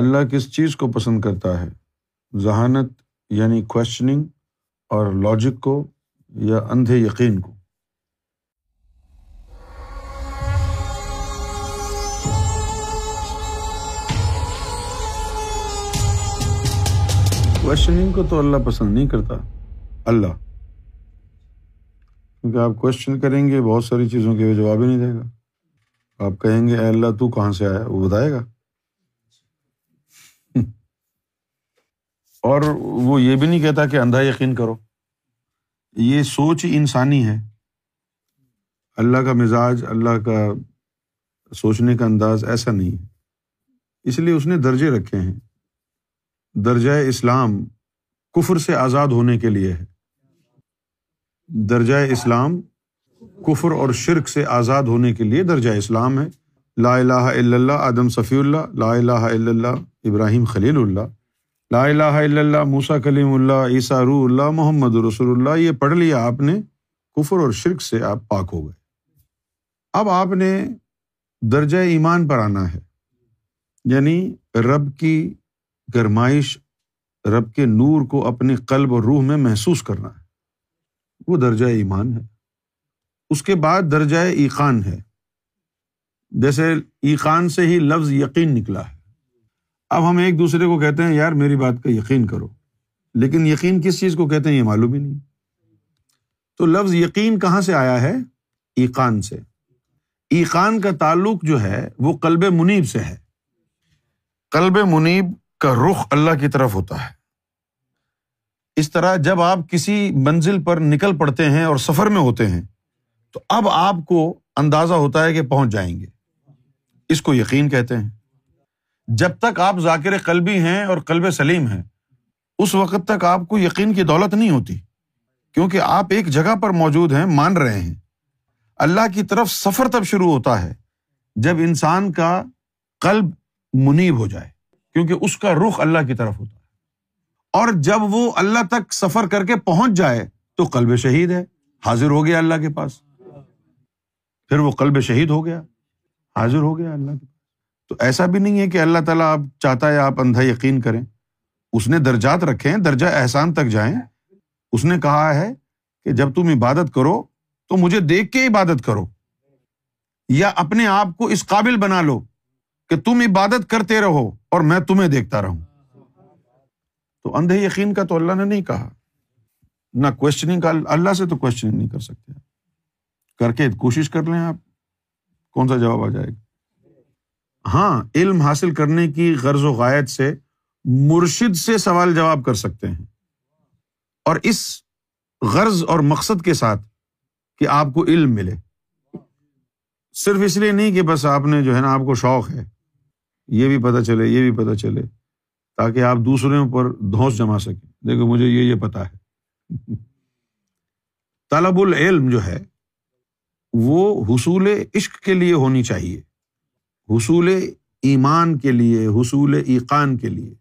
اللہ کس چیز کو پسند کرتا ہے؟ ذہانت یعنی کوشچننگ اور لاجک کو یا اندھے یقین کو؟ کوشچننگ کو تو اللہ پسند نہیں کرتا، اللہ۔ کیونکہ آپ کوشچن کریں گے، بہت ساری چیزوں کے جواب ہی نہیں دے گا۔ آپ کہیں گے، اے اللہ تو کہاں سے آیا؟ وہ بتائے گا۔ اور وہ یہ بھی نہیں کہتا کہ اندھا یقین کرو۔ یہ سوچ انسانی ہے۔ اللہ کا مزاج، اللہ کا سوچنے کا انداز ایسا نہیں ہے۔ اس لیے اس نے درجے رکھے ہیں۔ درجۂ اسلام کفر سے آزاد ہونے کے لیے ہے۔ درجۂ اسلام کفر اور شرک سے آزاد ہونے کے لیے درجۂ اسلام ہے۔ لا الہ الا اللہ، آدم صفی اللہ، لا الہ الا اللہ، ابراہیم خلیل اللہ۔ لا الہ الا اللہ موسا کلیم اللہ، عیسیٰ رو اللہ، محمد رسول اللہ، یہ پڑھ لیا آپ نے، کفر اور شرک سے آپ پاک ہو گئے۔ اب آپ نے درجۂ ایمان پر آنا ہے۔ یعنی رب کی گرمائش، رب کے نور کو اپنے قلب اور روح میں محسوس کرنا ہے۔ وہ درجۂ ایمان ہے۔ اس کے بعد درجۂ ایقان ہے۔ جیسے ایقان سے ہی لفظ یقین نکلا ہے۔ اب ہم ایک دوسرے کو کہتے ہیں، یار میری بات کا یقین کرو۔ لیکن یقین کس چیز کو کہتے ہیں یہ معلوم ہی نہیں۔ تو لفظ یقین کہاں سے آیا ہے؟ ایقان سے۔ ایقان کا تعلق جو ہے، وہ کلب منیب سے ہے۔ کلب منیب کا رخ اللہ کی طرف ہوتا ہے۔ اس طرح جب آپ کسی منزل پر نکل پڑتے ہیں اور سفر میں ہوتے ہیں، تو اب آپ کو اندازہ ہوتا ہے کہ پہنچ جائیں گے۔ اس کو یقین کہتے ہیں۔ جب تک آپ ذاکر قلبی ہیں اور قلب سلیم ہیں، اس وقت تک آپ کو یقین کی دولت نہیں ہوتی، کیونکہ آپ ایک جگہ پر موجود ہیں، مان رہے ہیں۔ اللہ کی طرف سفر تب شروع ہوتا ہے جب انسان کا قلب منیب ہو جائے، کیونکہ اس کا رخ اللہ کی طرف ہوتا ہے۔ اور جب وہ اللہ تک سفر کر کے پہنچ جائے، تو قلب شہید ہے، حاضر ہو گیا اللہ کے پاس۔ پھر وہ قلب شہید ہو گیا، حاضر ہو گیا اللہ کے پاس۔ تو ایسا بھی نہیں ہے کہ اللہ تعالیٰ آپ چاہتا ہے آپ اندھا یقین کریں۔ اس نے درجات رکھے ہیں، درجہ احسان تک جائیں۔ اس نے کہا ہے کہ جب تم عبادت کرو تو مجھے دیکھ کے عبادت کرو۔ یا اپنے آپ کو اس قابل بنا لو کہ تم عبادت کرتے رہو اور میں تمہیں دیکھتا رہوں۔ تو اندھے یقین کا تو اللہ نے نہیں کہا۔ نہ کوشچننگ کا، اللہ سے تو کوشچننگ نہیں کر سکتے۔ کر کے کوشش کر لیں آپ۔ کون سا جواب آ جائے گا؟ ہاں علم حاصل کرنے کی غرض و غائط سے مرشد سے سوال جواب کر سکتے ہیں۔ اور اس غرض اور مقصد کے ساتھ کہ آپ کو علم ملے۔ صرف اس لیے نہیں کہ بس آپ نے جو ہے نا، آپ کو شوق ہے۔ یہ بھی پتہ چلے، یہ بھی پتہ چلے، تاکہ آپ دوسروں پر دھوس جما سکیں۔ دیکھو، مجھے یہ یہ پتا ہے۔ طلب العلم جو ہے، وہ حصول عشق کے لیے ہونی چاہیے۔ حصول ایمان کے لیے، حصول ایقان کے لیے۔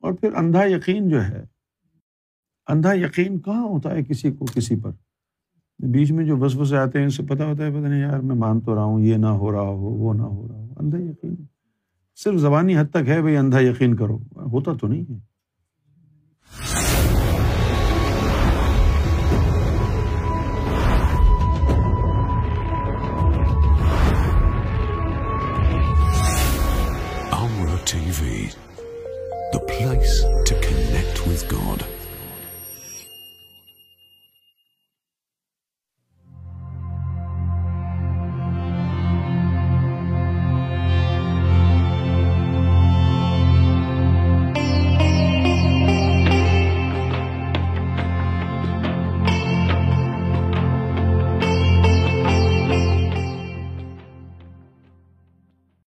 اور پھر اندھا یقین جو ہے، اندھا یقین کہاں ہوتا ہے کسی کو، کسی پر؟ بیچ میں جو بس بس آتے ہیں اسے پتا ہوتا ہے پتا نہیں یار، میں مان تو رہا ہوں، یہ نہ ہو رہا ہو، وہ نہ ہو رہا ہو۔ اندھا یقین۔ صرف زبانی حد تک ہے بھائی اندھا یقین کرو، ہوتا تو نہیں ہے۔ T V the place to connect with God